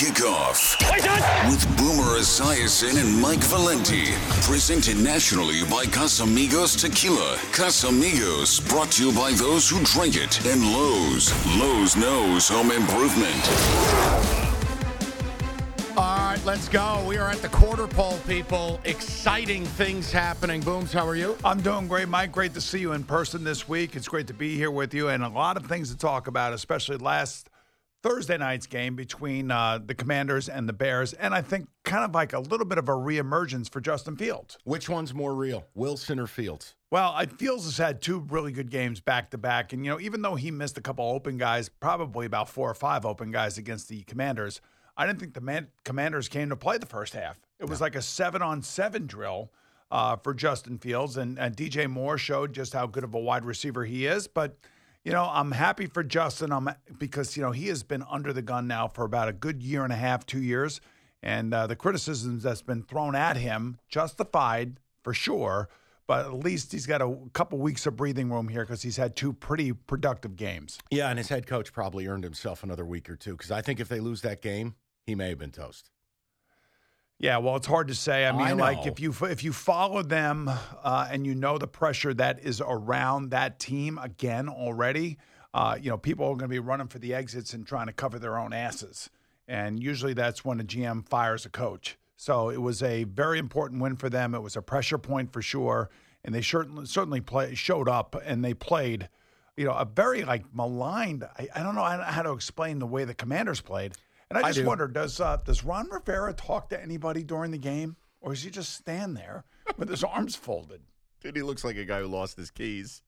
Kickoff Wait, with Boomer Esiason and Mike Valenti. Presented nationally by Casamigos Tequila. Casamigos, brought to you by those who drink it. And Lowe's. Lowe's knows home improvement. All right, let's go. We are at the quarter pole, people. Exciting things happening. Booms, how are you? I'm doing great, Mike. Great to see you in person this week. It's great to be here with you, and a lot of things to talk about, especially last Thursday night's game between uh, the Commanders and the Bears, and I think kind of like a little bit of a reemergence for Justin Fields. Which one's more real, Wilson or Fields? Well, I Fields has had two really good games back to back, and you know, even though he missed a couple open guys, probably about four or five open guys against the Commanders, I didn't think the man- Commanders came to play the first half. It was like a seven on seven drill uh, for Justin Fields, and, and DJ Moore showed just how good of a wide receiver he is. But you know, I'm happy for Justin. I'm because you know he has been under the gun now for about a good year and a half, two years, and uh, the criticisms that's been thrown at him justified for sure. But at least he's got a couple weeks of breathing room here because he's had two pretty productive games. Yeah, and his head coach probably earned himself another week or two because I think if they lose that game, he may have been toast. Yeah, well, it's hard to say. I mean, I like if you if you follow them uh, and you know the pressure that is around that team again already, uh, you know people are going to be running for the exits and trying to cover their own asses, and usually that's when a GM fires a coach. So it was a very important win for them. It was a pressure point for sure, and they certainly certainly play, showed up and they played. You know, a very like maligned. I, I don't know how to explain the way the Commanders played. And I I just do. wonder, does uh, does Ron Rivera talk to anybody during the game, or does he just stand there with his arms folded? Dude, he looks like a guy who lost his keys.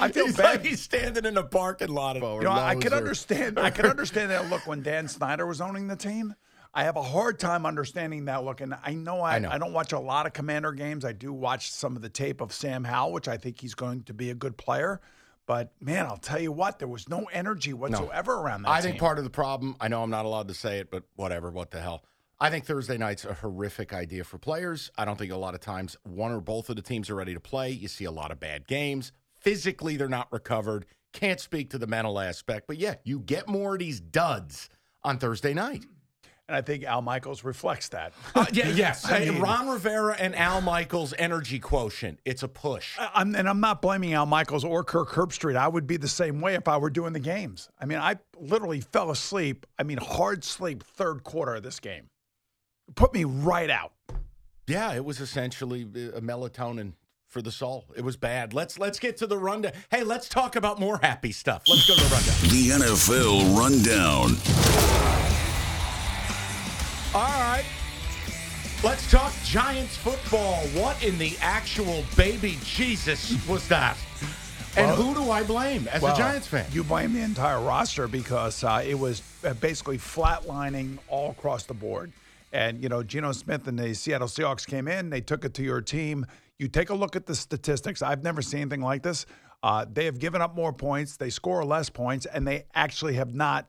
I feel he's bad. like he's standing in a parking lot. Of, you know, I could understand. I could understand that look when Dan Snyder was owning the team. I have a hard time understanding that look, and I know I, I know. I don't watch a lot of Commander games. I do watch some of the tape of Sam Howell, which I think he's going to be a good player. But man, I'll tell you what, there was no energy whatsoever around that. I think team. part of the problem, I know I'm not allowed to say it, but whatever, what the hell. I think Thursday night's a horrific idea for players. I don't think a lot of times one or both of the teams are ready to play. You see a lot of bad games. Physically, they're not recovered. Can't speak to the mental aspect, but yeah, you get more of these duds on Thursday night. And I think Al Michaels reflects that. Uh, yeah, yes. I mean- Ron Rivera and Al Michaels' energy quotient. It's a push. I- I'm, and I'm not blaming Al Michaels or Kirk Herbstreit. I would be the same way if I were doing the games. I mean, I literally fell asleep. I mean, hard sleep third quarter of this game. Put me right out. Yeah, it was essentially uh, a melatonin for the soul. It was bad. Let's let's get to the rundown. Hey, let's talk about more happy stuff. Let's go to the rundown. The NFL Rundown. All right. Let's talk Giants football. What in the actual baby Jesus was that? And Well- who do I blame as Well, a Giants fan? You blame the entire roster because uh, it was uh, basically flatlining all across the board. And, you know, Geno Smith and the Seattle Seahawks came in, they took it to your team. You take a look at the statistics. I've never seen anything like this. Uh, they have given up more points, they score less points, and they actually have not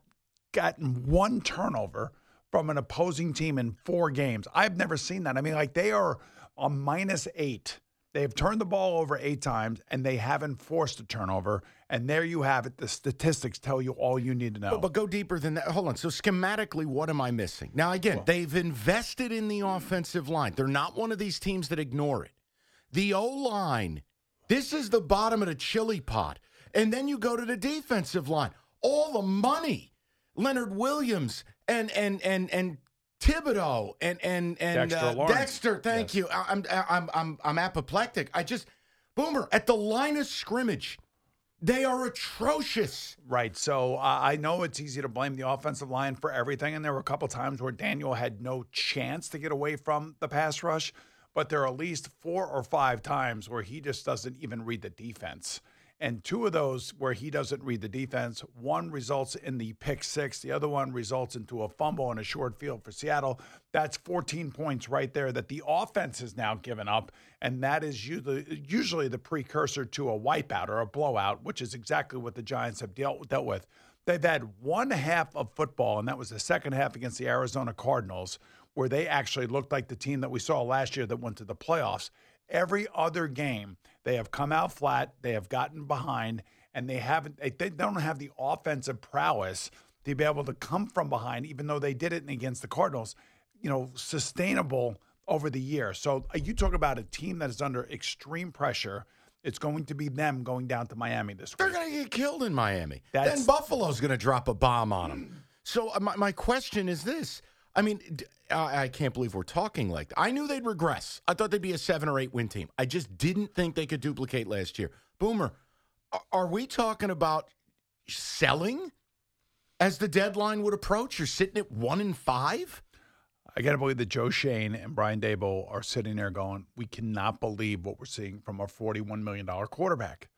gotten one turnover from an opposing team in four games. I've never seen that. I mean, like they are a minus eight. They have turned the ball over eight times and they haven't forced a turnover. And there you have it. The statistics tell you all you need to know. But, but go deeper than that. Hold on. So schematically, what am I missing? Now, again, they've invested in the offensive line. They're not one of these teams that ignore it. The O line This is the bottom of the chili pot. And then you go to the defensive line. All the money. Leonard Williams and and and and Thibodeaux and and and Dexter uh, Dexter. Thank Yes. you. I- I'm I'm I'm I'm apoplectic. I just Boomer at the line of scrimmage. They are atrocious. Right. So uh, I know it's easy to blame the offensive line for everything. And there were a couple times where Daniel had no chance to get away from the pass rush. But there are at least four or five times where he just doesn't even read the defense. And two of those where he doesn't read the defense, one results in the pick six, the other one results into a fumble and a short field for Seattle. That's 14 points right there that the offense has now given up. And that is usually, usually the precursor to a wipeout or a blowout, which is exactly what the Giants have dealt, dealt with. They've had one half of football, and that was the second half against the Arizona Cardinals, where they actually looked like the team that we saw last year that went to the playoffs. Every other game, they have come out flat, they have gotten behind, and they haven't. They, don't have the offensive prowess to be able to come from behind, even though they did it against the Cardinals. You know, sustainable over the year. So uh, you talk about a team that is under extreme pressure. It's going to be them going down to Miami this week. They're going to get killed in Miami. That's- then Buffalo's going to drop a bomb on them. So uh, my, my question is this. I mean, I can't believe we're talking like that. I knew they'd regress. I thought they'd be a seven or eight win team. I just didn't think they could duplicate last year. Boomer, are we talking about selling as the deadline would approach? You're sitting at one in five? I got to believe that Joe Schoen and Brian Daboll are sitting there going, we cannot believe what we're seeing from our $41 million quarterback.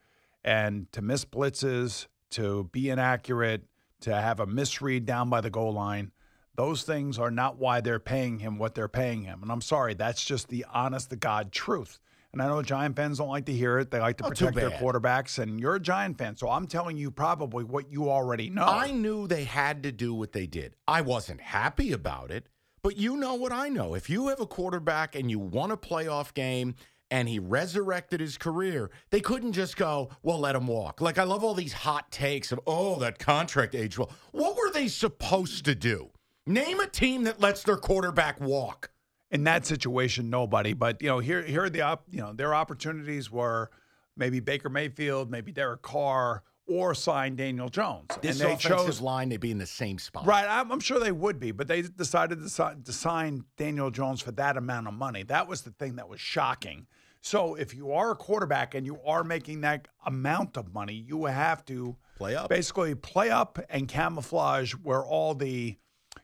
And to miss blitzes, to be inaccurate, to have a misread down by the goal line, those things are not why they're paying him what they're paying him. And I'm sorry, that's just the honest to God truth. And I know Giant fans don't like to hear it. They like to Oh, protect their quarterbacks. And you're a Giant fan. So I'm telling you probably what you already know. I knew they had to do what they did. I wasn't happy about it, but you know what I know. If you have a quarterback and you won a playoff game and he resurrected his career, they couldn't just go, well, let him walk. Like, I love all these hot takes of, oh, that contract age. Well, what were they supposed to do? Name a team that lets their quarterback walk. in that situation, nobody. But you know, here here are the op, you know their opportunities were maybe Baker Mayfield, maybe Derek Carr, or sign Daniel Jones. This and they chose line, they'd be in the same spot. right. I'm, I'm sure they would be, but they decided to, si- to sign Daniel Jones for that amount of money. That was the thing that was shocking. So if you are a quarterback and you are making that amount of money, you have to Play up. basically play up and camouflage where all the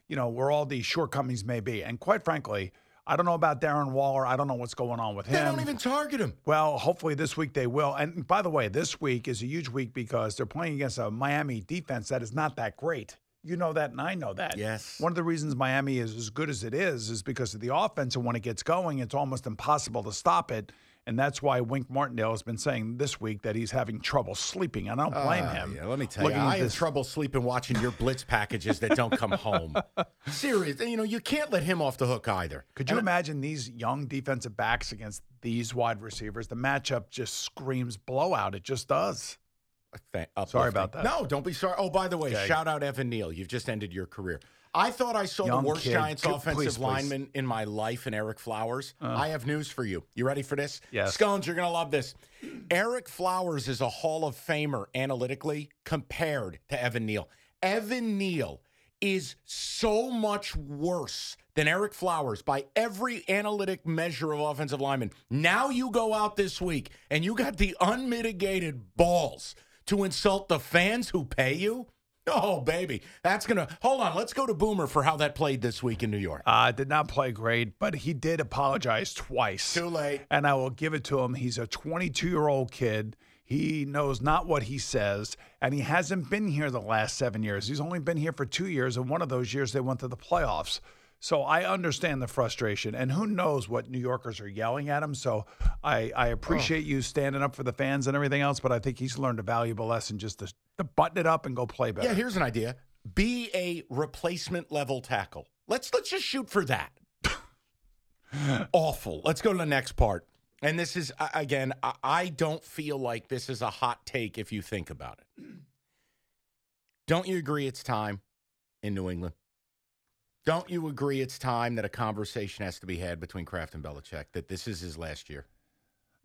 you know where all the shortcomings may be. And quite frankly i don't know about darren waller. I don't know what's going on with him. They don't even target him. well hopefully this week they will. And by the way this week is a huge week because they're playing against a miami defense that is not that great. You know that and i know that. Yes. one of the reasons miami is as good as it is is because of the offense. And when it gets going it's almost impossible to stop it and that's why Wink Martindale has been saying this week that he's having trouble sleeping. And I don't blame Ah, him. Yeah, let me tell you, looking at I have trouble sleeping watching your blitz packages that don't come home. Serious, you know, you can't let him off the hook either. Could you imagine these young defensive backs against these wide receivers? The matchup just screams blowout. It just does. Th- Sorry about that. No, don't be sorry. Oh, by the way, Okay. shout out Evan Neal. You've just ended your career. I thought I saw Young the worst kid. Giants Good- offensive please, please. lineman in my life in Ereck Flowers. Uh. I have news for you. You ready for this? Yes. Scones, you're going to love this. Ereck Flowers is a Hall of Famer analytically compared to Evan Neal. Evan Neal is so much worse than Ereck Flowers by every analytic measure of offensive lineman. Now you go out this week and you got the unmitigated balls to insult the fans who pay you. Oh, baby. That's going to. Hold on. Let's go to Boomer for how that played this week in New York. Uh, did not play great, but he did apologize twice. Too late. And I will give it to him. He's a 22 year old kid. He knows not what he says, and he hasn't been here the last seven years. He's only been here for two years, and one of those years they went to the playoffs. So I understand the frustration, and who knows what New Yorkers are yelling at him. So I, I oh. appreciate you standing up for the fans and everything else, but I think he's learned a valuable lesson just to, to button it up and go play better. Yeah, here's an idea. Be a replacement level tackle. Let's let's just shoot for that. Awful. Let's go to the next part. And this is again, I don't feel like this is a hot take if you think about it. Don't you agree it's time in New England? Don't you agree it's time that a conversation has to be had between Kraft and Belichick that this is his last year?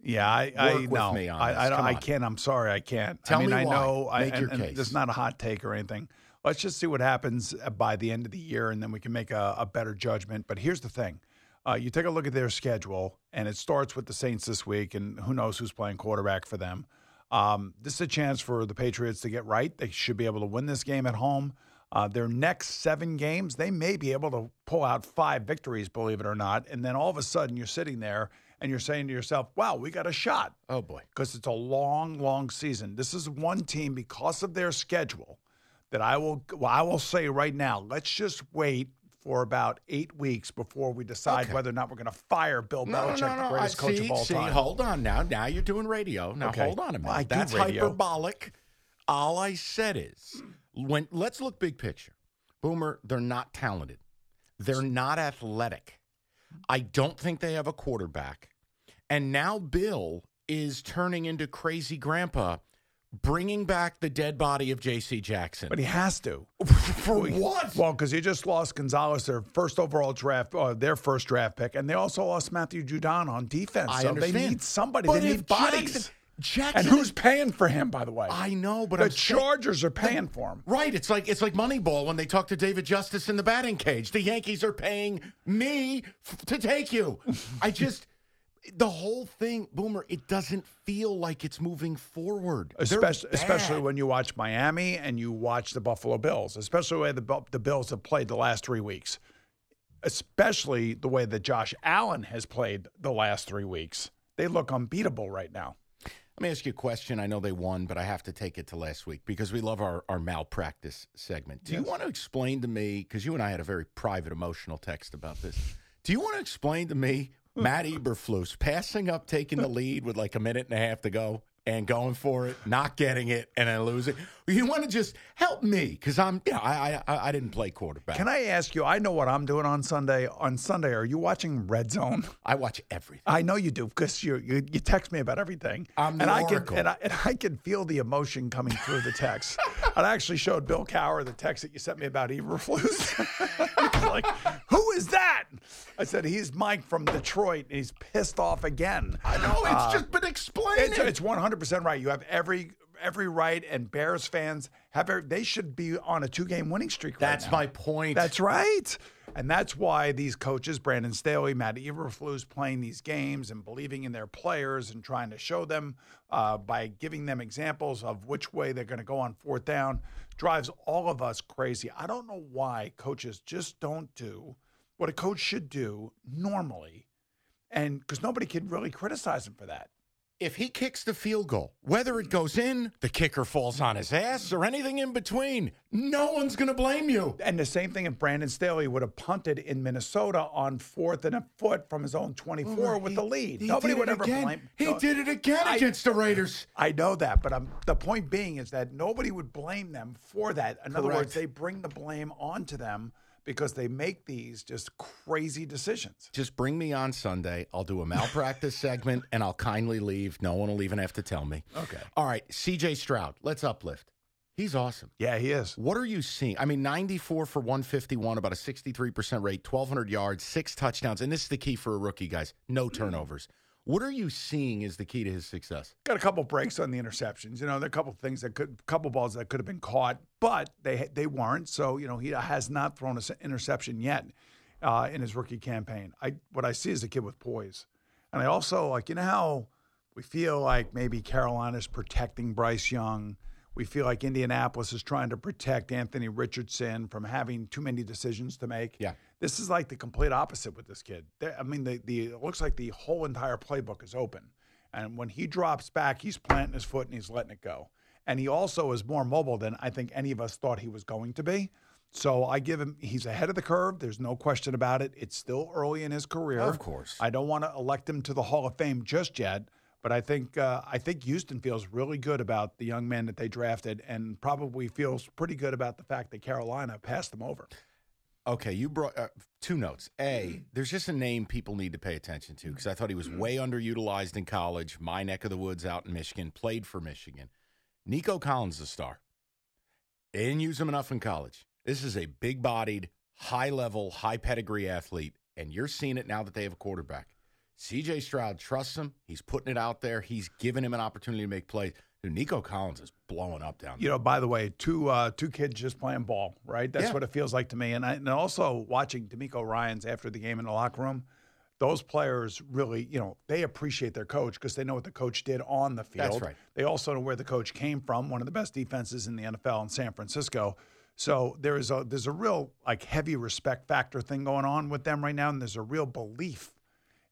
Yeah, I, I Work with no, me on I. I, don't, I can't. I'm sorry, I can't. Tell I mean, me I why. know. I, Make and, your and case. This is not a hot take or anything. Let's just see what happens uh, by the end of the year, and then we can make a, a better judgment. But here's the thing: uh, you take a look at their schedule, and it starts with the Saints this week, and who knows who's playing quarterback for them. Um, this is a chance for the Patriots to get right. They should be able to win this game at home. Uh, their next seven games, they may be able to pull out five victories, believe it or not. And then all of a sudden, you're sitting there and you're saying to yourself, wow, we got a shot Oh boy. because it's a long, long season. This is one team because of their schedule that I will well, I will say right now, let's just wait for about eight weeks before we decide Okay. whether or not we're going to fire Bill No, Belichick, no, no, the greatest I, coach see, of all see, time. hold on now. Now you're doing radio. Now Okay. hold on a minute. Well, That's hyperbolic. All I said is, when let's look big picture. Boomer, they're not talented. They're not athletic. I don't think they have a quarterback. And now Bill is turning into crazy grandpa, bringing back the dead body of J.C. Jackson. But he has to. For what? Well, because he just lost Gonzalez, their first overall draft, uh, their first draft pick, and they also lost Matthew Judon on defense. I so understand. they need somebody. But they need bodies. Jackson- Jackson and who's paying for him, by the way? I know, but the I'm Chargers are paying for him. Right. It's like it's like Moneyball when they talk to David Justice in the batting cage. The Yankees are paying me f- to take you. I just the whole thing, Boomer. It doesn't feel like it's moving forward. Especially, especially when you watch Miami and you watch the Buffalo Bills, especially the way the, the Bills have played the last three weeks, especially the way that Josh Allen has played the last three weeks. They look unbeatable right now. Let me ask you a question. I know they won, but I have to take it to last week because we love our, our malpractice segment. Do you want to explain to me, because you and I had a very private, emotional text about this. Do you want to explain to me Matt Eberflus passing up, taking the lead with like a minute and a half to go and going for it, not getting it, and then losing? You want to just help me because I'm, yeah, I, I, I didn't play quarterback. Can I ask you? I know what I'm doing on Sunday. On Sunday, are you watching Red Zone? I watch everything. I know you do because you, you you text me about everything. I'm the and I can and I, and I can feel the emotion coming through the text. I actually showed Bill Cowher the text that you sent me about Eberflus. He's like, "Who is that?" I said, "He's Mike from Detroit. And he's pissed off again." I know, it's uh, just been explained. It's, it's 100% right. You have every every right, and Bears fans have every, they should be on a two game winning streak. right That's now. my point. That's right. And that's why these coaches, Brandon Staley, Matt Eberflus, playing these games and believing in their players and trying to show them uh, by giving them examples of which way they're going to go on fourth down, drives all of us crazy. I don't know why coaches just don't do what a coach should do normally. And because nobody can really criticize him for that. If he kicks the field goal, whether it goes in, the kicker falls on his ass, or anything in between, no one's going to blame you. And the same thing if Brandon Staley would have punted in Minnesota on fourth and a foot from his own 24 with the lead. He Nobody did would it ever again. blame. He No, did it again I- against the Raiders. I know that, but I'm, the point being is that nobody would blame them for that. In other words, they bring the blame onto them because they make these just crazy decisions. Just bring me on Sunday. I'll do a malpractice segment and I'll kindly leave. No one will even have to tell me. Okay. All right. CJ Stroud, let's uplift. He's awesome. Yeah, he is. What are you seeing? I mean, 94 for 151, about a 63% rate, 1,200 yards, six touchdowns. And this is the key for a rookie, guys no turnovers. What are you seeing is the key to his success? Got a couple breaks on the interceptions. You know, there are a couple things that could, couple balls that could have been caught, but they they weren't. So you know, he has not thrown an interception yet uh, in his rookie campaign. I what I see is a kid with poise, and I also like you know how we feel like maybe Carolina's protecting Bryce Young. We feel like Indianapolis is trying to protect Anthony Richardson from having too many decisions to make. Yeah. This is like the complete opposite with this kid. I mean, the, the it looks like the whole entire playbook is open. And when he drops back, he's planting his foot and he's letting it go. And he also is more mobile than I think any of us thought he was going to be. So I give him, he's ahead of the curve. There's no question about it. It's still early in his career. Of course. I don't want to elect him to the Hall of Fame just yet. But I think uh, I think Houston feels really good about the young man that they drafted, and probably feels pretty good about the fact that Carolina passed them over. Okay, you brought uh, two notes. A, there's just a name people need to pay attention to because I thought he was way underutilized in college, my neck of the woods out in Michigan, played for Michigan. Nico Collins, the star. They didn't use him enough in college. This is a big bodied, high level, high pedigree athlete, and you're seeing it now that they have a quarterback. CJ Stroud trusts him. He's putting it out there. He's giving him an opportunity to make plays. Dude, Nico Collins is blowing up down there. You know, by the way, two uh, two kids just playing ball, right? That's Yeah. what it feels like to me. And I, and also watching DeMeco Ryans after the game in the locker room, those players really, you know, they appreciate their coach because they know what the coach did on the field. That's right. They also know where the coach came from, one of the best defenses in the NFL in San Francisco. So there is a there's a real like heavy respect factor thing going on with them right now, and there's a real belief.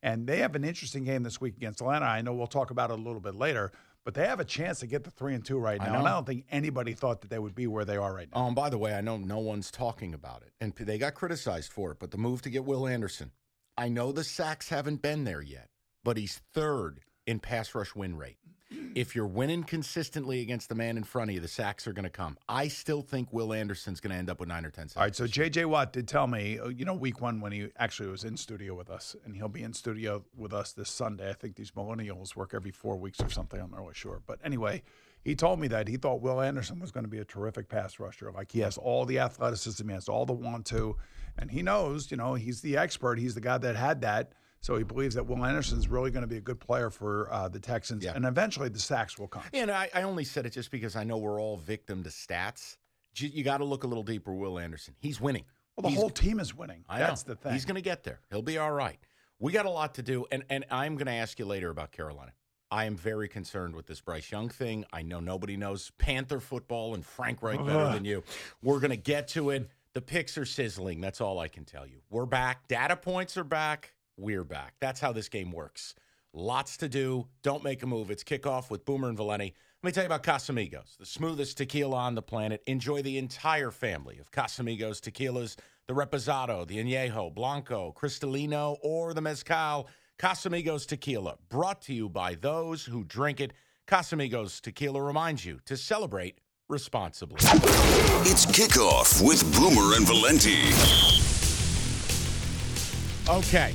And they have an interesting game this week against Atlanta. I know we'll talk about it a little bit later, but they have a chance to get to three and two right I now. And. I don't think anybody thought that they would be where they are right now. Oh, and by the way, I know no one's talking about it, and they got criticized for it. But the move to get Will Anderson, I know the sacks haven't been there yet, but he's third in pass rush win rate. If you're winning consistently against the man in front of you, the sacks are going to come. I still think Will Anderson's going to end up with nine or ten sacks. All right, so J.J. Watt did tell me, uh, you know, week one when he actually was in studio with us, and he'll be in studio with us this Sunday. I think these millennials work every four weeks or something. I'm not really sure, but anyway, he told me that he thought Will Anderson was going to be a terrific pass rusher. Like he has all the athleticism, he has all the want to, and he knows, you know, he's the expert. He's the guy that had that. So he believes that Will Anderson is really going to be a good player for uh, the Texans, Yeah. and eventually the sacks will come. And I, I only said it just because I know we're all victim to stats. You got to look a little deeper. Will Anderson, he's winning. Well, the He's- whole team is winning. I That's know. the thing. He's going to get there. He'll be all right. We got a lot to do, and and I'm going to ask you later about Carolina. I am very concerned with this Bryce Young thing. I know nobody knows Panther football and Frank Reich better than you. We're going to get to it. The picks are sizzling. That's all I can tell you. We're back. Data points are back. We're back. That's how this game works. Lots to do. Don't make a move. It's kickoff with Boomer and Valenti. Let me tell you about Casamigos, the smoothest tequila on the planet. Enjoy the entire family of Casamigos tequilas, the Reposado, the Añejo, Blanco, Cristalino, or the Mezcal. Casamigos tequila, brought to you by those who drink it. Casamigos tequila reminds you to celebrate responsibly. It's kickoff with Boomer and Valenti. Okay,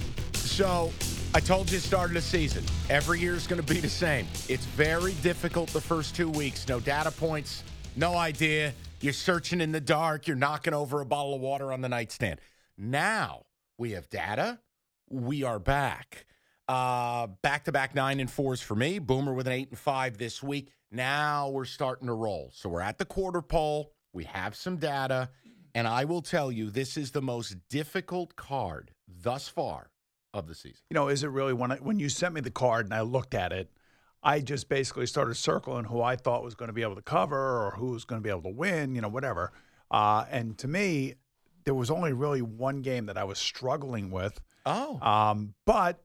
so I told you start of the season. Every year is going to be the same. It's very difficult the first two weeks. No data points, no idea. You're searching in the dark. You're knocking over a bottle of water on the nightstand. Now we have data. We are back. Back to back nine and fours for me. Boomer with an eight and five this week. Now we're starting to roll. So we're at the quarter pole. We have some data. And I will tell you, this is the most difficult card thus far of the season. You know, is it really when I, when you sent me the card and I looked at it, I just basically started circling who I thought was going to be able to cover or who was going to be able to win, you know, whatever. Uh, and to me, there was only really one game that I was struggling with. Oh. Um, but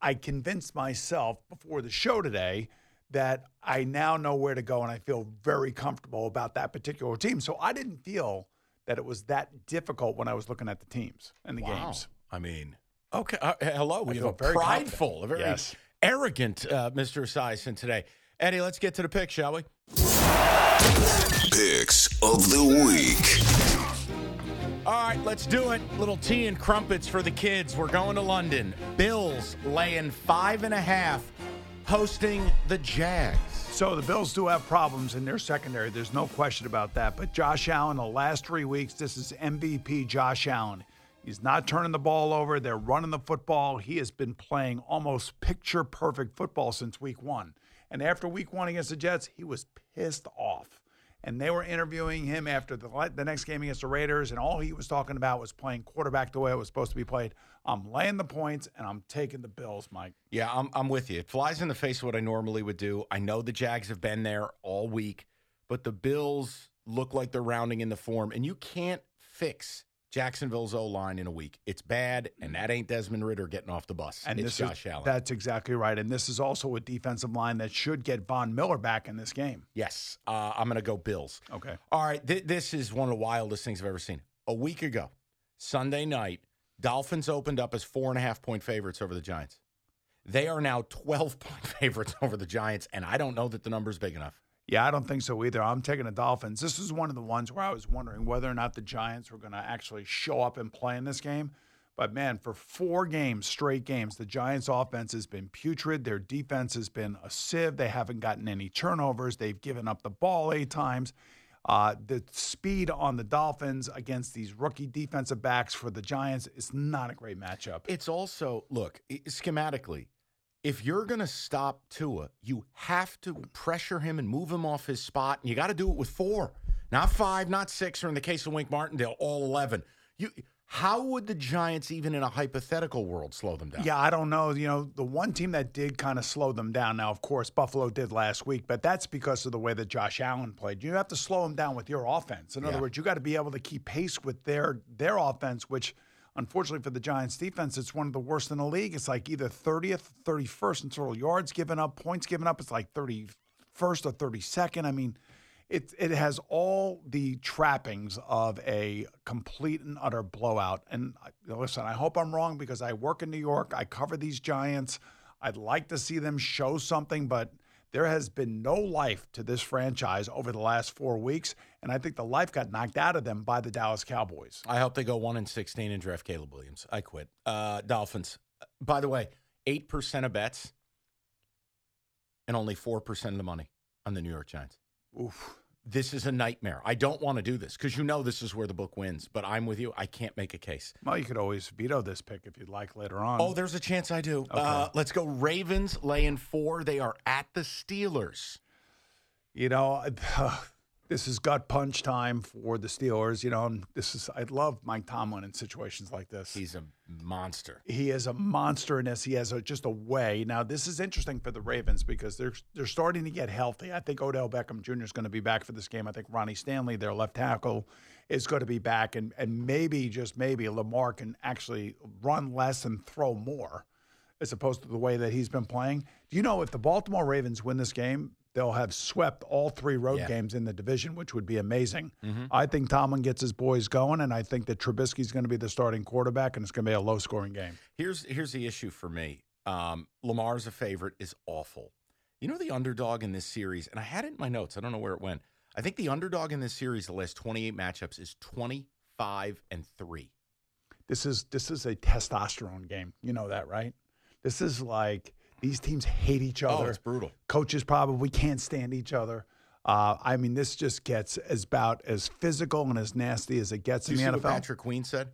I convinced myself before the show today that I now know where to go and I feel very comfortable about that particular team. So I didn't feel that it was that difficult when I was looking at the teams and the wow. games. I mean, okay. Uh, hello. We I have a very prideful, confident. a very Yes. arrogant uh, Mr. Sison today. Eddie, let's get to the pick, shall we? Picks of the week. All right, let's do it. Little tea and crumpets for the kids. We're going to London. Bills laying five and a half, hosting the Jags. So the Bills do have problems in their secondary. There's no question about that. But Josh Allen, the last three weeks, this is MVP Josh Allen. He's not turning the ball over. They're running the football. He has been playing almost picture perfect football since week one. And after week one against the Jets, he was pissed off. And they were interviewing him after the, the next game against the Raiders, and all he was talking about was playing quarterback the way it was supposed to be played. I'm laying the points, and I'm taking the Bills, Mike. Yeah, I'm, I'm with you. It flies in the face of what I normally would do. I know the Jags have been there all week, but the Bills look like they're rounding in the form, and you can't fix Jacksonville's O line in a week. It's bad, and that ain't Desmond Ridder getting off the bus. And it's this Josh is, Allen. That's exactly right. And this is also a defensive line that should get Von Miller back in this game. yes, uh, I'm going to go Bills. Okay. All right, th- this is one of the wildest things I've ever seen. A week ago, Sunday night, Dolphins opened up as four and a half point favorites over the Giants. They are now 12 point favorites over the Giants, and I don't know that the number's big enough. Yeah, I don't think so either. I'm taking the Dolphins. This is one of the ones where I was wondering whether or not the Giants were going to actually show up and play in this game. But man, for four games, straight games, the Giants' offense has been putrid. Their defense has been a sieve. They haven't gotten any turnovers. They've given up the ball eight times. Uh, the speed on the Dolphins against these rookie defensive backs for the Giants is not a great matchup. It's also look schematically. If you're going to stop Tua, you have to pressure him and move him off his spot, and you got to do it with four, not five, not six, or in the case of Wink Martindale, all eleven. You, how would the Giants, even in a hypothetical world, slow them down? Yeah, I don't know. You know, the one team that did kind of slow them down. Now, of course, Buffalo did last week, but that's because of the way that Josh Allen played. You have to slow them down with your offense. In other words, you got to be able to keep pace with their their offense, which unfortunately for the Giants defense, it's one of the worst in the league. It's like either 30th, 31st in total yards given up, points given up. It's like 31st or 32nd. I mean, it it has all the trappings of a complete and utter blowout. And uh, listen, I hope I'm wrong because I work in New York. I cover these Giants. I'd like to see them show something, but there has been no life to this franchise over the last four weeks, and I think the life got knocked out of them by the Dallas Cowboys. I hope they go one and sixteen and draft Caleb Williams. I quit. Uh, Dolphins. By the way, eight percent of bets, and only four percent of the money on the New York Giants. Oof. This is a nightmare. I don't want to do this because you know this is where the book wins. But I'm with you. I can't make a case. Well, you could always veto this pick if you'd like later on. Oh, there's a chance I do. Uh, let's go. Ravens laying four. They are at the Steelers. you know, this is gut punch time for the Steelers. You know, and this is I love Mike Tomlin in situations like this. He's a monster. he is a monster in this. He has a, just a way. Now, this is interesting for the Ravens because they're they're starting to get healthy. I think Odell Beckham Jr. is going to be back for this game. I think Ronnie Stanley, their left tackle, is going to be back, and and maybe just maybe Lamar can actually run less and throw more, as opposed to the way that he's been playing. Do you know if the Baltimore Ravens win this game? They'll have swept all three road Yeah. games in the division, which would be amazing. Mm-hmm. I think Tomlin gets his boys going, and I think that Trubisky's going to be the starting quarterback, and it's going to be a low scoring game. Here's here's the issue for me. Um, Lamar's a favorite is awful. You know the underdog in this series, and I had it in my notes. I don't know where it went. I think the underdog in this series, the last 28 matchups, is 25 and three. This is this is a testosterone game. You know that, right? This is like these teams hate each other. Oh, other. it's brutal. Coaches probably can't stand each other. Uh, I mean, this just gets as about as physical and as nasty as it gets Do you in see the what NFL. Patrick Queen said?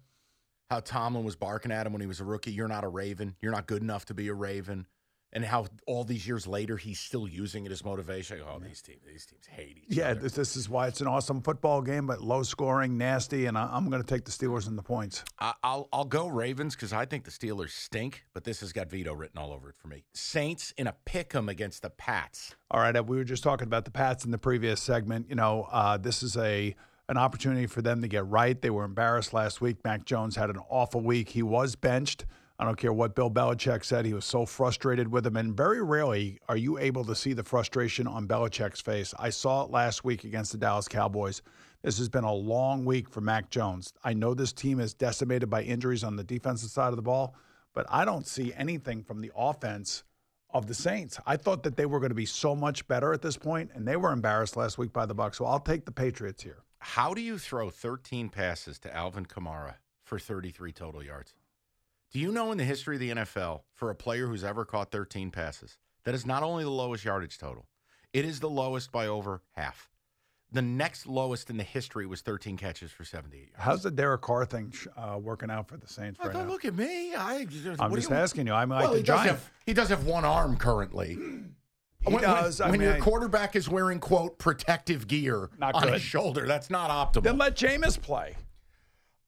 How Tomlin was barking at him when he was a rookie. You're not a Raven. You're not good enough to be a Raven. And how all these years later he's still using it as motivation. Oh, these teams, these teams hate each yeah, other. this, this is why it's an awesome football game, but low scoring, nasty, and I, I'm going to take the Steelers in the points. I, I'll I'll go Ravens because I think the Steelers stink, but this has got veto written all over it for me. Saints in a pick 'em against the Pats. All right, we were just talking about the Pats in the previous segment. You know, uh, this is a an opportunity for them to get right. They were embarrassed last week. Mac Jones had an awful week. He was benched. I don't care what Bill Belichick said. He was so frustrated with him, and very rarely are you able to see the frustration on Belichick's face. I saw it last week against the Dallas Cowboys. This has been a long week for Mac Jones. I know this team is decimated by injuries on the defensive side of the ball, but I don't see anything from the offense of the Saints. I thought that they were going to be so much better at this point, and they were embarrassed last week by the Bucs. So I'll take the Patriots here. How do you throw 13 passes to Alvin Kamara for 33 total yards? Do you know in the history of the NFL, for a player who's ever caught 13 passes, that is not only the lowest yardage total, it is the lowest by over half. The next lowest in the history was 13 catches for 78 yards. How's the Derek Carr thing uh, working out for the Saints Oh, right don't now? look at me. I, do just you- asking you. I'm like well, the he does, Giant. have, he does have one arm currently. He when, does. When, I when mean, your quarterback is wearing quote protective gear Not on good. his shoulder, that's not optimal. Then let Jameis play.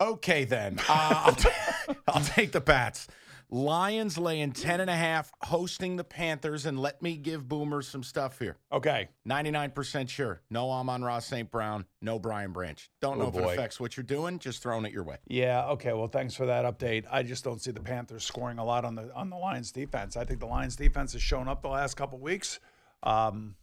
Okay, then. Uh, I'll, t- I'll take the Pats. Lions laying 10 and a half, hosting the Panthers, and let me give Boomer some stuff here. Okay. 99% sure. No Amon-Ra St. Brown, no Brian Branch. Don't know Oh, if boy. it affects what you're doing, just throwing it your way. Yeah. Okay. Well, thanks for that update. I just don't see the Panthers scoring a lot on the on the Lions defense. I think the Lions defense has shown up the last couple weeks. Um,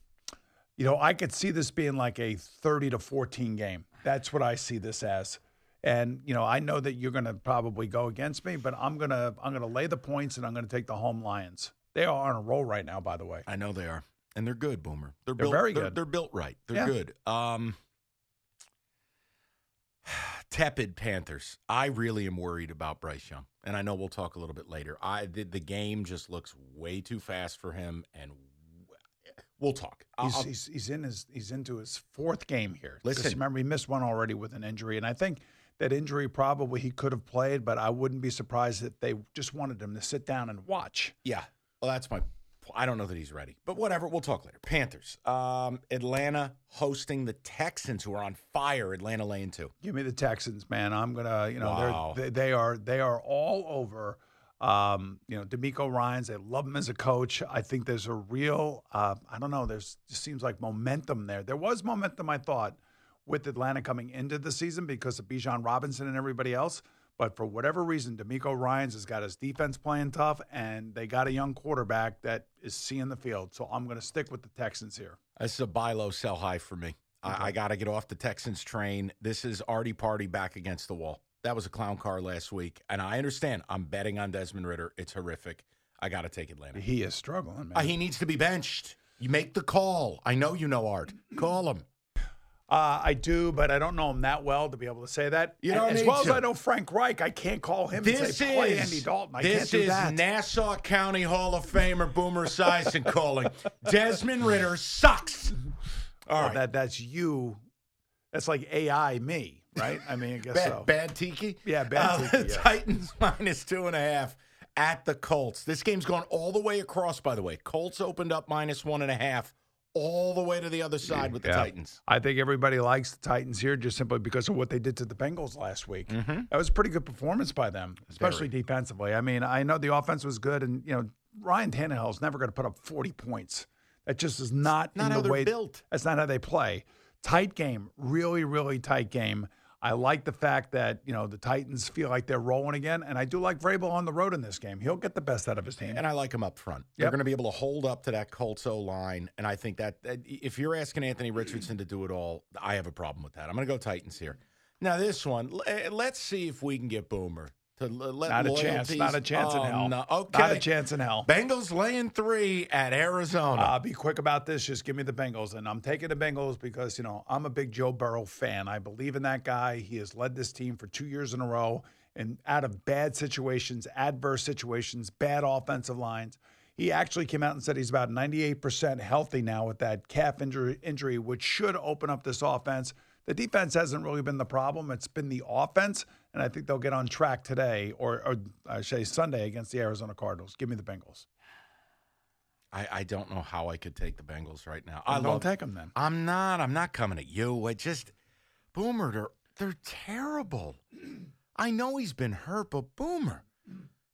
you know, I could see this being like a 30 to 14 game. That's what I see this as. And you know, I know that you're going to probably go against me, but I'm gonna I'm gonna lay the points and I'm going to take the home Lions. They are on a roll right now, by the way. I know they are. And they're good, Boomer. They're, They're built, very they're- good. They're, built right. They're Yeah. good. Um, tepid Panthers. I really am worried about Bryce Young. And I know we'll talk a little bit later. I the, the game just looks way too fast for him and we'll talk. He's, he's, he's in his he's into his fourth game here. Listen. Remember he missed one already with an injury, and I think that injury probably he could have played, but I wouldn't be surprised if they just wanted him to sit down and watch. Yeah. Well, that's my. I don't know that he's ready, but whatever. We'll talk later. Panthers. Um, Atlanta hosting the Texans, who are on fire. Atlanta laying two. Give me the Texans, man. I'm gonna, you know, Wow. they're, they they are they are all over. Um, you know, DeMeco Ryans. They love him as a coach. I think there's a real, uh, I don't know. There's just seems like momentum there. There was momentum, I thought, with Atlanta coming into the season because of Bijan Robinson and everybody else. But for whatever reason, DeMeco Ryans has got his defense playing tough, and they got a young quarterback that is seeing the field. So I'm going to stick with the Texans here. This is a buy low, sell high for me. I, I got to get off the Texans train. This is Artie Party back against the wall. That was a clown car last week, and I understand. I'm betting on Desmond Ridder. It's horrific. I got to take Atlanta. He is struggling, man. Uh, he needs to be benched. You make the call. I know you know Art. Call him. Uh, I do, but I don't know him that well to be able to say that. You don't as well to. as I know Frank Reich, I can't call him and This say play is Andy Dalton. I this can't do is that. Nassau County Hall of Famer Boomer Esiason calling. Desmond Ridder sucks. All Well, right, that that's you. That's like AI me, right? I mean, I guess bad, so. bad tiki. Yeah, bad Uh, tiki, yeah. Titans minus two and a half at the Colts. This game's gone all the way across. By the way, Colts opened up minus one and a half, all the way to the other side with the Yeah. Titans. I think everybody likes the Titans here just simply because of what they did to the Bengals last week. Mm-hmm. That was a pretty good performance by them, especially defensively. I mean, I know the offense was good, and you know Ryan Tannehill is never going to put up forty points. That just is not, Not in how the they're way built. That's not how they play. Tight game, really, really tight game. I like the fact that you know the Titans feel like they're rolling again, and I do like Vrabel on the road in this game. He'll get the best out of his team. And I like him up front. They're going to be able to hold up to that Colts O line. And I think that, that if you're asking Anthony Richardson to do it all, I have a problem with that. I'm going to go Titans here. Now, this one, eh, let's see if we can get Boomer to let not a chance. Not a chance in Oh, hell. no. Okay. Not a chance in hell. Bengals laying three at Arizona. I'll be quick about this. Just give me the Bengals. And I'm taking the Bengals because, you know, I'm a big Joe Burrow fan. I believe in that guy. He has led this team for two years in a row and out of bad situations, adverse situations, bad offensive lines. He actually came out and said he's about 98% healthy now with that calf injury, injury, which should open up this offense. The defense hasn't really been the problem. It's been the offense, and I think they'll get on track today, or, or I say Sunday against the Arizona Cardinals. Give me the Bengals. I, I don't know how I could take the Bengals right now. I don't love, take them then. I'm not. I'm not coming at you. I just Boomer. They're they're terrible. I know he's been hurt, but Boomer,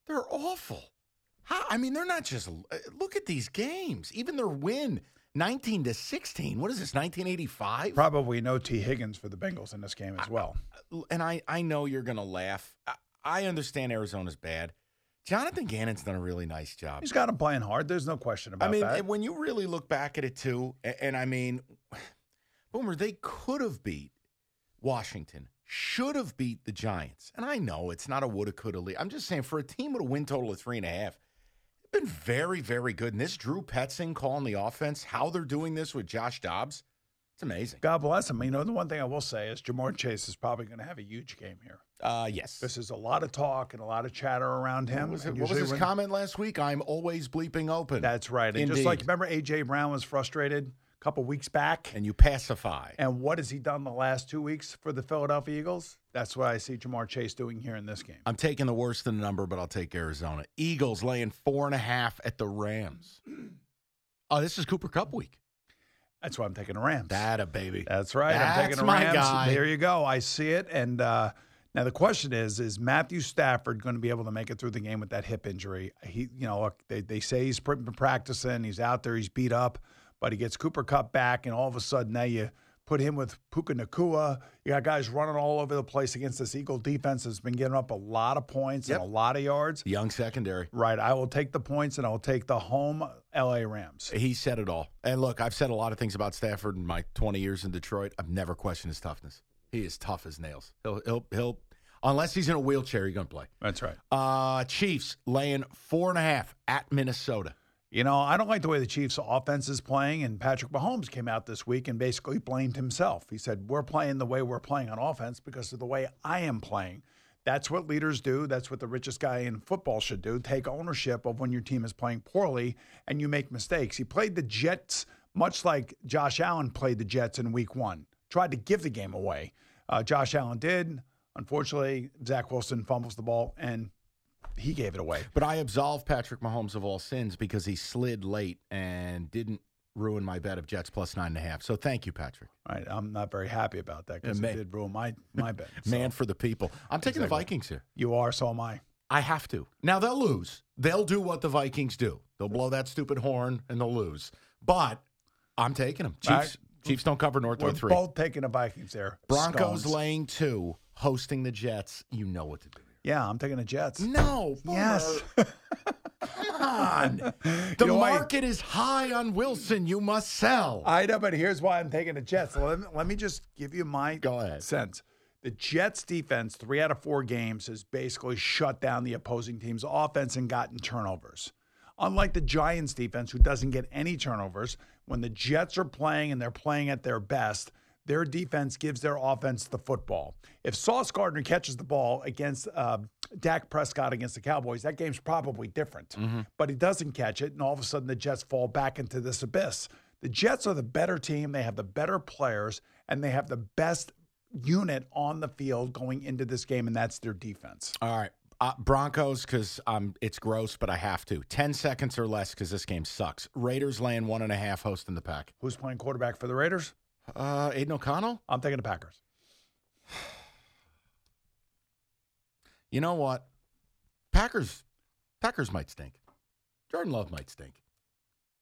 they're awful. How, I mean, they're not just. uh, Look at these games. Even their win, nineteen to sixteen. What is this? Nineteen eighty five. Probably no Tee Higgins for the Bengals in this game as well. Uh, and I I know you're gonna laugh. I, I understand Arizona's bad. Jonathan Gannon's done a really nice job. He's got him playing hard. There's no question about that. I mean, that. when you really look back at it too, a- and, I mean, Boomer, they could have beat Washington, should have beat the Giants. And I know it's not a woulda, coulda, lead. I'm just saying, for a team with a win total of three and a half, been very, very good. And this Drew Petzing calling the offense, how they're doing this with Josh Dobbs, it's amazing. God bless him. You know, the one thing I will say is Ja'Marr Chase is probably going to have a huge game here. Uh, yes. This is a lot of talk and a lot of chatter around him. What was, it- what was his when- comment last week? I'm always bleeping open. That's right. And just Indeed. like remember, AJ Brown was frustrated a couple weeks back. and you pacify. And what has he done the last two weeks for the Philadelphia Eagles? That's what I see Ja'Marr Chase doing here in this game. I'm taking the worst in the number, but I'll take Arizona. Eagles laying four and a half at the Rams. Oh, this is Cooper Kupp week. That's why I'm taking the Rams. That a baby. That's right. I'm That's taking the my Rams. guy. There you go. I see it. And uh, now the question is: Is Matthew Stafford going to be able to make it through the game with that hip injury? He, you know, look, they they say he's been practicing. He's out there. He's beat up, but he gets Cooper Kupp back, and all of a sudden now you put him with Puka Nacua. You got guys running all over the place against this Eagle defense that's been giving up a lot of points Yep. and a lot of yards. Young secondary. Right. I will take the points, and I will take the home LA Rams. He said it all. And look, I've said a lot of things about Stafford in my 20 years in Detroit. I've never questioned his toughness. He is tough as nails. He'll, he'll, he'll unless he's in a wheelchair, he's to play. That's right. Uh, Chiefs laying four and a half at Minnesota. You know, I don't like the way the Chiefs' offense is playing, and Patrick Mahomes came out this week and basically blamed himself. He said, We're playing the way we're playing on offense because of the way I am playing. That's what leaders do. That's what the richest guy in football should do. Take ownership of when your team is playing poorly and you make mistakes. He played the Jets much like Josh Allen played the Jets in week one, tried to give the game away. Uh, Josh Allen did. Unfortunately, Zach Wilson fumbles the ball and he gave it away. But I absolve Patrick Mahomes of all sins because he slid late and didn't ruin my bet of Jets plus nine and a half. So thank you, Patrick. All right, I'm not very happy about that because it did ruin my my bet. So Man for the people. I'm taking the Vikings here. you are, so am I. I have to. Now they'll lose. They'll do what the Vikings do. They'll blow that stupid horn and they'll lose. But I'm taking them. Chiefs. Right. Chiefs don't cover North We're or three. both taking the Vikings there. Broncos Scones. laying two, hosting the Jets. You know what to do. Yeah, I'm taking the Jets. No. Yes. Come on. The You know market is high on Wilson. You must sell. I know, but here's why I'm taking the Jets. Let me, let me just give you my Go ahead. sense. The Jets defense, three out of four games, has basically shut down the opposing team's offense and gotten turnovers. Unlike the Giants defense, who doesn't get any turnovers, when the Jets are playing and they're playing at their best, their defense gives their offense the football. If Sauce Gardner catches the ball against uh, Dak Prescott against the Cowboys, that game's probably different. But he doesn't catch it, and all of a sudden the Jets fall back into this abyss. The Jets are the better team. They have the better players, and they have the best unit on the field going into this game, and that's their defense. All right. Uh, Broncos, because um, it's gross, but I have to. 10 seconds or less because this game sucks. Raiders laying one and a half, hosting the pack. Who's playing quarterback for the Raiders? Uh, Aidan O'Connell? I'm taking the Packers. You know what? Packers Packers might stink. Jordan Love might stink.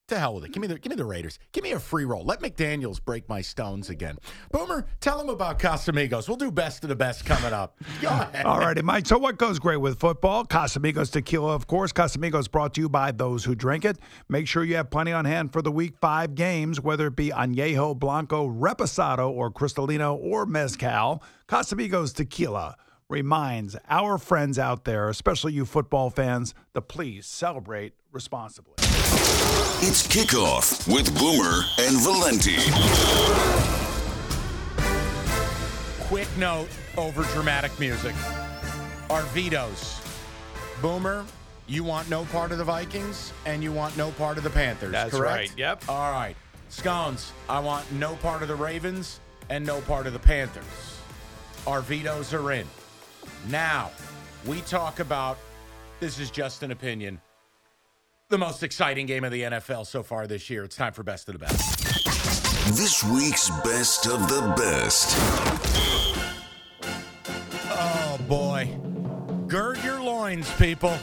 To hell with it. Give me the give me the Raiders. Give me a free roll. Let McDaniels break my stones again. Boomer, tell him about Casamigos. We'll do best of the best coming up. Go ahead. All righty, Mike. So, what goes great with football? Casamigos tequila, of course. Casamigos brought to you by those who drink it. Make sure you have plenty on hand for the week five games, whether it be Añejo, Blanco, Reposado, or Cristalino, or Mezcal. Casamigos tequila reminds our friends out there, especially you football fans, to please celebrate responsibly. It's kickoff with Boomer and Valenti. Quick note over dramatic music. Our vetoes. Boomer, you want no part of the Vikings and you want no part of the Panthers. That's correct? right, yep. All right. Scones, I want no part of the Ravens and no part of the Panthers. Our vetoes are in. Now, we talk about this is just an opinion. The most exciting game of the NFL so far this year. It's time for best of the best. This week's best of the best. Oh boy. Gird your loins, people.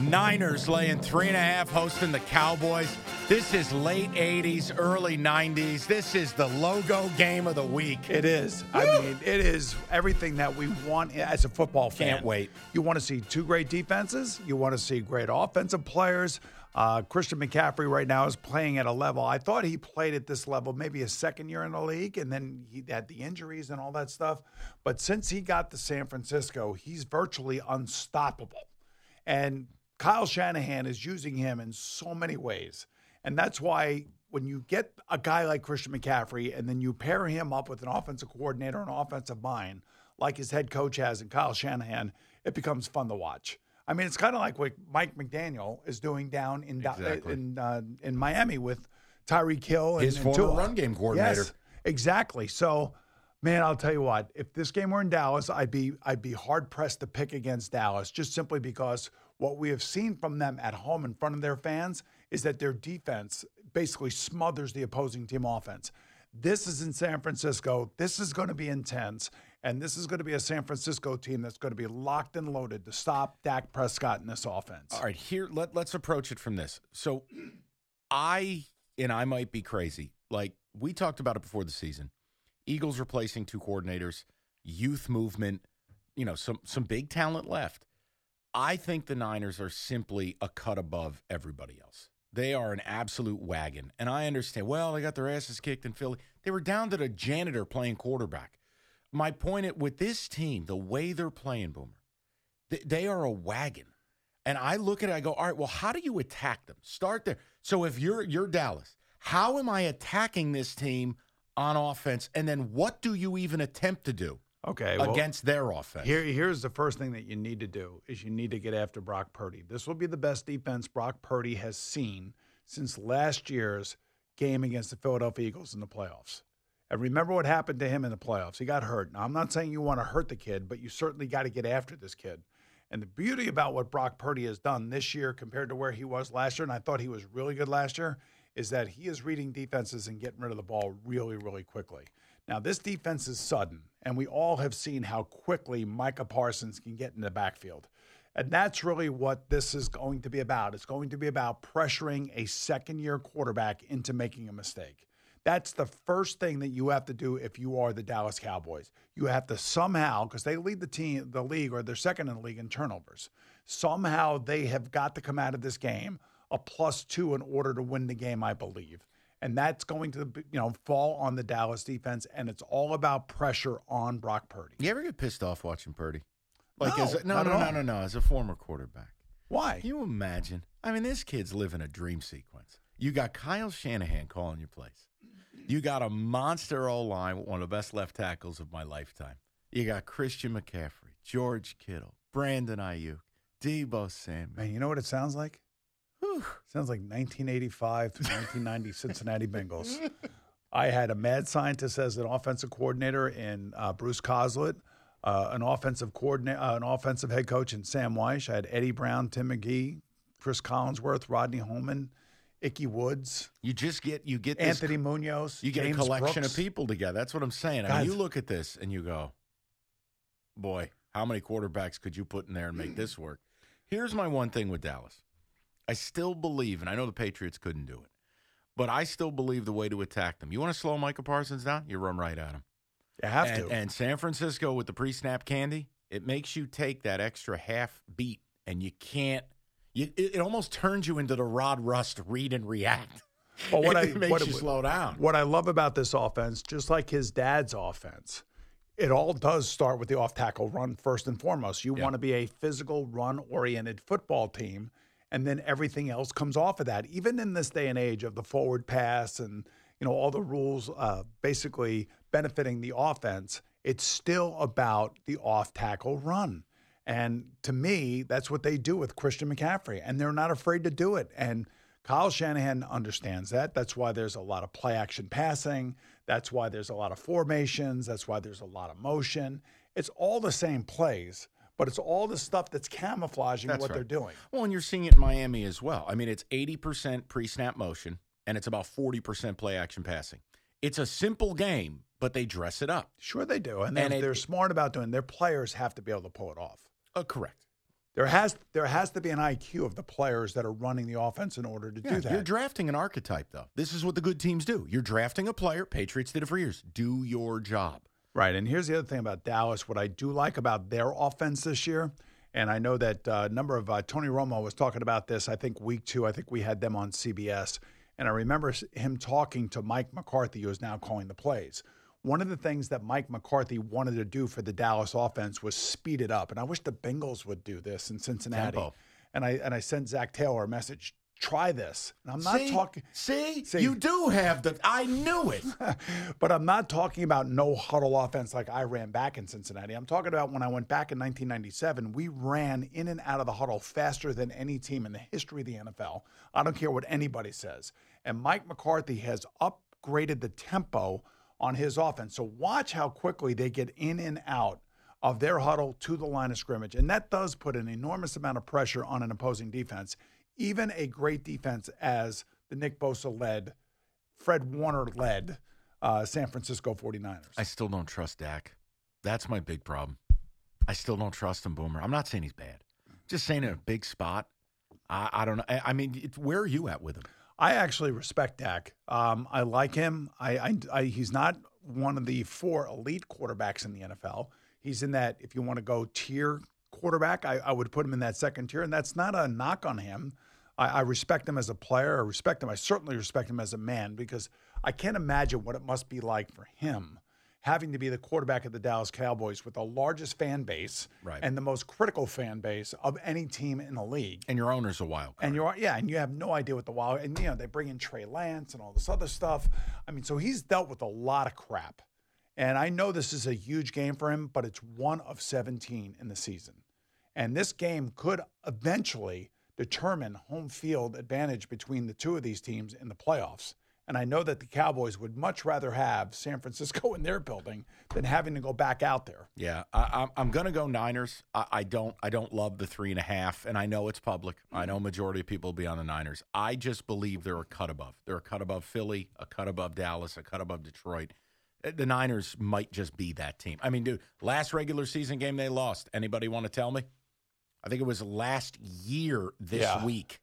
Niners laying three and a half hosting the Cowboys. This is late 80s, early 90s. This is the logo game of the week. It is. I mean, it is everything that we want as a football fan. Can't wait. You want to see two great defenses. You want to see great offensive players. Uh, Christian McCaffrey right now is playing at a level. I thought he played at this level maybe his second year in the league, and then he had the injuries and all that stuff. But since he got to San Francisco, he's virtually unstoppable. And Kyle Shanahan is using him in so many ways. And that's why when you get a guy like Christian McCaffrey and then you pair him up with an offensive coordinator and offensive mind, like his head coach has in Kyle Shanahan, it becomes fun to watch. I mean, it's kind of like what Mike McDaniel is doing down in Exactly. in uh, in Miami with Tyreek Hill and His and former Tua. run game coordinator. Yes, exactly. So, man, I'll tell you what. If this game were in Dallas, I'd be I'd be hard pressed to pick against Dallas, just simply because what we have seen from them at home in front of their fans is that their defense basically smothers the opposing team offense. This is in San Francisco. This is going to be intense. And this is going to be a San Francisco team that's going to be locked and loaded to stop Dak Prescott in this offense. All right, here let let's approach it from this. So I and I might be crazy. Like we talked about it before the season. Eagles replacing two coordinators, youth movement, you know, some some big talent left. I think the Niners are simply a cut above everybody else. They are an absolute wagon. And I understand, well, they got their asses kicked in Philly. They were down to the janitor playing quarterback. My point it with this team, the way they're playing, Boomer, they are a wagon. And I look at it, I go, all right, well, how do you attack them? Start there. So if you're you're Dallas, how am I attacking this team on offense? And then what do you even attempt to do Okay. well- against their offense? Here, here's the first thing that you need to do is you need to get after Brock Purdy. This will be the best defense Brock Purdy has seen since last year's game against the Philadelphia Eagles in the playoffs. And remember what happened to him in the playoffs. He got hurt. Now, I'm not saying you want to hurt the kid, but you certainly got to get after this kid. And the beauty about what Brock Purdy has done this year compared to where he was last year, and I thought he was really good last year, is that he is reading defenses and getting rid of the ball really, really quickly. Now, this defense is sudden, and we all have seen how quickly Micah Parsons can get in the backfield. And that's really what this is going to be about. It's going to be about pressuring a second year quarterback into making a mistake. That's the first thing that you have to do if you are the Dallas Cowboys. You have to somehow, because they lead the team, the league, or they're second in the league in turnovers. Somehow they have got to come out of this game a plus two in order to win the game, I believe and that's going to you know fall on the Dallas defense, and it's all about pressure on Brock Purdy. You ever get pissed off watching Purdy? Like No, as a, no not no no no no as a former quarterback. Why? Can you imagine? I mean, this kid's living a dream sequence. You got Kyle Shanahan calling your plays. You got a monster O line one of the best left tackles of my lifetime. You got Christian McCaffrey, George Kittle, Brandon Aiyuk, Deebo Samuel. Man, you know what it sounds like? Sounds like 1985 to 1990 Cincinnati Bengals. I had a mad scientist as an offensive coordinator in uh, Bruce Coslet, uh, an offensive coordinator, uh, an offensive head coach in Sam Wyche. I had Eddie Brown, Tim McGee, Chris Collinsworth, Rodney Holman, Ickey Woods, You just get you get this Anthony Munoz. You get James a collection Brooks. of people together. That's what I'm saying. I mean, you look at this and you go, boy, how many quarterbacks could you put in there and make this work? Here's my one thing with Dallas. I still believe, and I know the Patriots couldn't do it, but I still believe the way to attack them. You want to slow Micah Parsons down? You run right at him. You have and, to. and San Francisco with the pre-snap candy, it makes you take that extra half beat, and you can't. You, it, it almost turns you into the Rod Rust read and react. Well, what it I- makes what- you slow down. What I love about this offense, just like his dad's offense, it all does start with the off tackle run first and foremost. You Yeah. want to be a physical, run oriented football team, and then everything else comes off of that. Even in this day and age of the forward pass and you know all the rules uh, basically benefiting the offense, it's still about the off tackle run. And to me, that's what they do with Christian McCaffrey, and they're not afraid to do it. And Kyle Shanahan understands that. That's why there's a lot of play action passing. That's why there's a lot of formations. That's why there's a lot of motion. It's all the same plays, but it's all the stuff that's camouflaging That's what right. they're doing. Well, and you're seeing it in Miami as well. I mean, it's 80% pre snap motion and it's about 40% play action passing. It's a simple game, but they dress it up. Sure, they do, and, And they're, it- they're smart about doing. it. Their players have to be able to pull it off. Uh, correct. There has there has to be an IQ of the players that are running the offense in order to Yeah, do that. You're drafting an archetype, though. This is what the good teams do. You're drafting a player. Patriots did it for years. Do your job. Right. And here's the other thing about Dallas. What I do like about their offense this year, and I know that uh, a number of uh, Tony Romo was talking about this. I think week two. I think we had them on CBS, and I remember him talking to Mike McCarthy, who is now calling the plays. One of the things that Mike McCarthy wanted to do for the Dallas offense was speed it up, and I wish the Bengals would do this in Cincinnati. Tempo. And I and I sent Zac Taylor a message. Try this. And I'm not See? talking. See? See. you do have the. I knew it. but I'm not talking about no huddle offense like I ran back in Cincinnati. I'm talking about when I went back in 1997, we ran in and out of the huddle faster than any team in the history of the NFL. I don't care what anybody says. And Mike McCarthy has upgraded the tempo on his offense. So watch how quickly they get in and out of their huddle to the line of scrimmage. And that does put an enormous amount of pressure on an opposing defense, even a great defense as the Nick Bosa led, Fred Warner led uh, San Francisco 49ers. I still don't trust Dak. That's my big problem. I still don't trust him, Boomer. I'm not saying he's bad. Just saying in a big spot. I, I don't know. I, I mean, it, where are you at with him? I actually respect Dak. Um, I like him. I, I, I, he's not one of the four elite quarterbacks in the NFL. He's in that, if you want to go tier quarterback, I, I would put him in that second tier. And that's not a knock on him. I, I respect him as a player. I respect him. I certainly respect him as a man because I can't imagine what it must be like for him having to be the quarterback of the Dallas Cowboys with the largest fan base Right. and the most critical fan base of any team in the league. And your owner's a wild card. And you're yeah, and you have no idea what the wild and you know they bring in Trey Lance and all this other stuff. I mean, so he's dealt with a lot of crap, and I know this is a huge game for him, but it's one of 17 in the season, and this game could eventually determine home field advantage between the two of these teams in the playoffs. And I know that the Cowboys would much rather have San Francisco in their building than having to go back out there. Yeah, I, I'm I'm gonna go Niners. I, I don't I don't love the three and a half, and I know it's public. I know majority of people will be on the Niners. I just believe they're a cut above. They're a cut above Philly, a cut above Dallas, a cut above Detroit. Uh, The Niners might just be that team. I mean, dude, last regular season game they lost. Anybody want to tell me? I think it was last year this Yeah. week.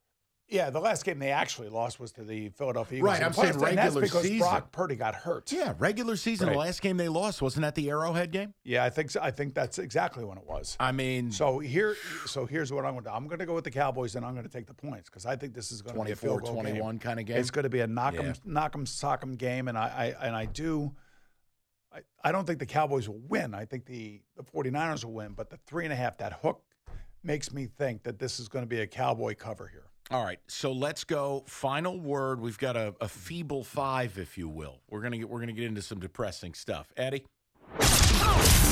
Yeah, the last game they actually lost was to the Philadelphia Eagles. Right, I'm saying playoffs, and that's because season. Brock Purdy got hurt. Yeah, regular season. The last game they lost wasn't that the Arrowhead game? Yeah, I think so. I think that's exactly when it was. I mean, So here, so here's what I'm going to do. I'm going to go with the Cowboys, and I'm going to take the points because I think this is going to be a 24 field goal 21 game. kind of game. It's going to be a knock 'em, Yeah. knock 'em, sock 'em game, and I, I and I do. I, I don't think the Cowboys will win. I think the the 49ers will win, but the three and a half that hook makes me think that this is going to be a Cowboy cover here. All right, so let's go. Final word. We've got a, a feeble five, if you will. We're gonna get we're gonna get into some depressing stuff. Eddie,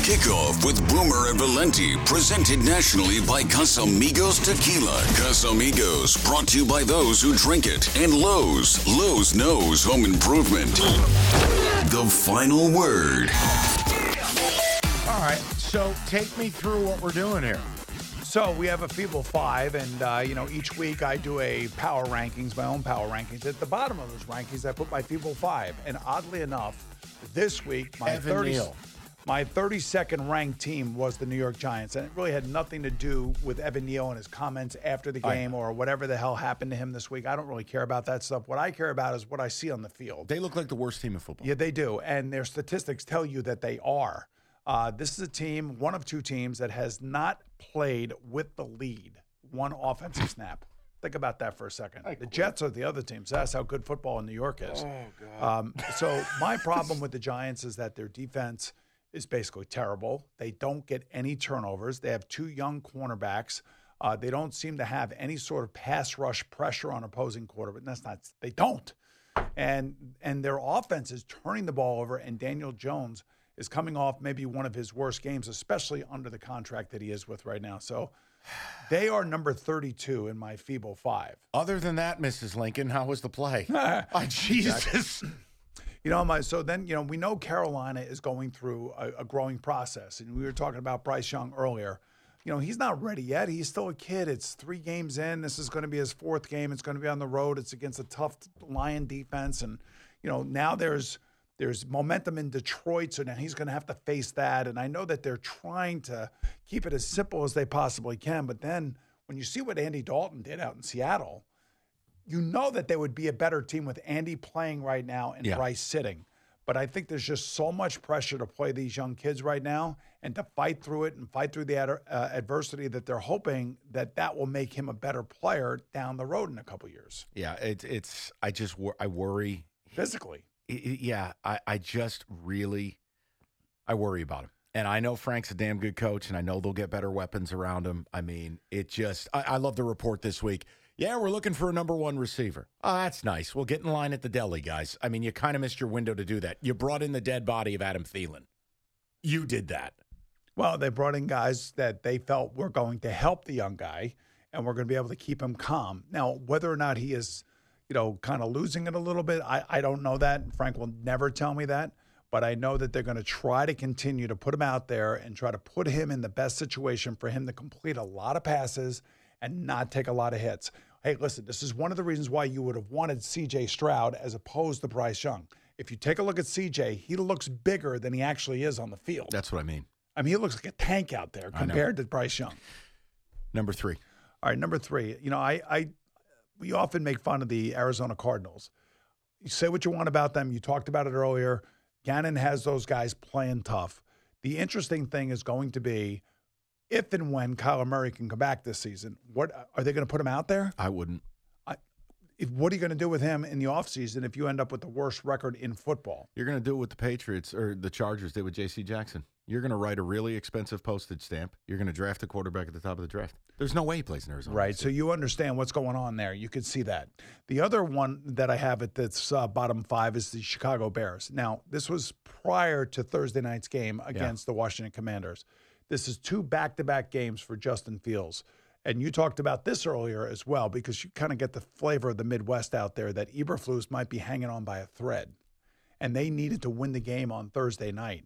Kickoff with Boomer and Valenti, presented nationally by Casamigos Tequila. Casamigos, brought to you by those who drink it. And Lowe's. Lowe's knows home improvement. The final word. all right. So take me through what we're doing here. So we have a feeble five, and uh, you know each week I do a power rankings, my own power rankings. At the bottom of those rankings, I put my feeble five, and oddly enough, this week my Evan 30, Neal. my 32nd ranked team was the New York Giants, and it really had nothing to do with Evan Neal and his comments after the game or whatever the hell happened to him this week. I don't really care about that stuff. What I care about is what I see on the field. They look like the worst team in football. Yeah, they do. And their statistics tell you that they are. Uh, this is a team, one of two teams, that has not played with the lead one offensive snap. Think about that for a second. The Jets are the other team. So that's how good football in New York is. Oh, God. Um, so my problem with the Giants is that their defense is basically terrible. They don't get any turnovers. They have two young cornerbacks. Uh, they don't seem to have any sort of pass rush pressure on opposing quarterback. That's not. They don't and and their offense is turning the ball over and Daniel Jones is coming off maybe one of his worst games especially under the contract that he is with right now. So they are number 32 in my feeble 5 Other than that, Mrs. Lincoln, how was the play? oh, Jesus. you know my so then you know we know Carolina is going through a, a growing process and we were talking about Bryce Young earlier. You know he's not ready yet. He's still a kid. It's 3 games in. This is going to be his fourth game. It's going to be on the road. It's against a tough Lion defense and you know now there's there's momentum in Detroit, so now he's going to have to face that. And I know that they're trying to keep it as simple as they possibly can. But then when you see what Andy Dalton did out in Seattle, you know that they would be a better team with Andy playing right now and Yeah. Bryce sitting. But I think there's just so much pressure to play these young kids right now and to fight through it and fight through the ad- uh, adversity that they're hoping that that will make him a better player down the road in a couple years Yeah, it's it's. I just wor- I worry. physically. I- I- yeah, I I just really I worry about him. And I know Frank's a damn good coach, and I know they'll get better weapons around him. I mean, it just I, I love the report this week. Yeah, we're looking for a number one receiver. Oh, that's nice. We'll get in line at the deli, guys. I mean, you kind of missed your window to do that. You brought in the dead body of Adam Thielen. You did that. Well, they brought in guys that they felt were going to help the young guy and we're going to be able to keep him calm. Now, whether or not he is, you know, kind of losing it a little bit, I, I don't know that. Frank will never tell me that. But I know that they're going to try to continue to put him out there and try to put him in the best situation for him to complete a lot of passes and not take a lot of hits. Hey, listen, this is one of the reasons why you would have wanted CJ Stroud as opposed to Bryce Young. If you take a look at CJ, he looks bigger than he actually is on the field. That's what I mean. I mean, he looks like a tank out there compared to Bryce Young. Number three. All right, number three. You know, I, I, we often make fun of the Arizona Cardinals. You say what you want about them. You talked about it earlier. Gannon has those guys playing tough. The interesting thing is going to be if and when Kyler Murray can come back this season. What are they going to put him out there? I wouldn't. If, what are you going to do with him in the offseason if you end up with the worst record in football? You're going to do it with the Patriots or the Chargers did with J.C. Jackson. You're going to write a really expensive postage stamp. You're going to draft a quarterback at the top of the draft. There's no way he plays in Arizona. Right. So you understand what's going on there. You could see that. The other one that I have at this uh, bottom five is the Chicago Bears. Now, this was prior to Thursday night's game against the Washington Commanders. This is two back to back games for Justin Fields. And you talked about this earlier as well, because you kind of get the flavor of the Midwest out there that Eberflus might be hanging on by a thread. And they needed to win the game on Thursday night.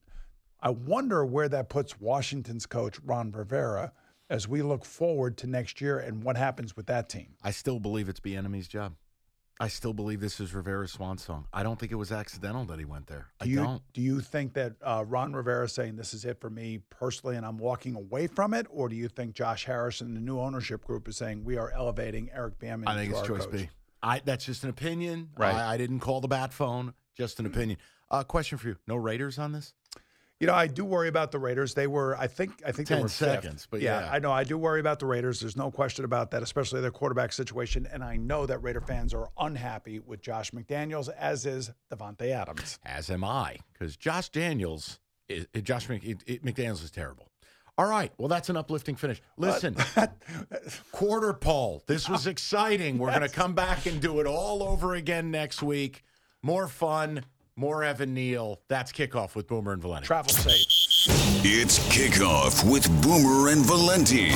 I wonder where that puts Washington's coach, Ron Rivera, as we look forward to next year and what happens with that team. I still believe it's Bieniemy's job. I still believe this is Rivera's swan song. I don't think it was accidental that he went there. I Do you, don't. Do you think that uh, Ron Rivera is saying this is it for me personally and I'm walking away from it? Or do you think Josh Harris and the new ownership group is saying we are elevating Eric Bieniemy I think it's choice coach? B. I that's just an opinion. Right. I, I didn't call the bat phone. Just an opinion. Uh, question for you: No Raiders on this? You know, I do worry about the Raiders. They were, I think, I think they 10 were fifth. seconds, but yeah. I know I do worry about the Raiders. There's no question about that, especially their quarterback situation. And I know that Raider fans are unhappy with Josh McDaniels, as is Davante Adams. As am I, because Josh Daniels, is, Josh Mc, it, it- McDaniels is terrible. All right, well that's an uplifting finish. Listen, quarter pole. This was exciting. We're going to come back and do it all over again next week. More fun, more Evan Neal. That's kickoff with Boomer and Valenti. Travel safe. It's kickoff with Boomer and Valenti.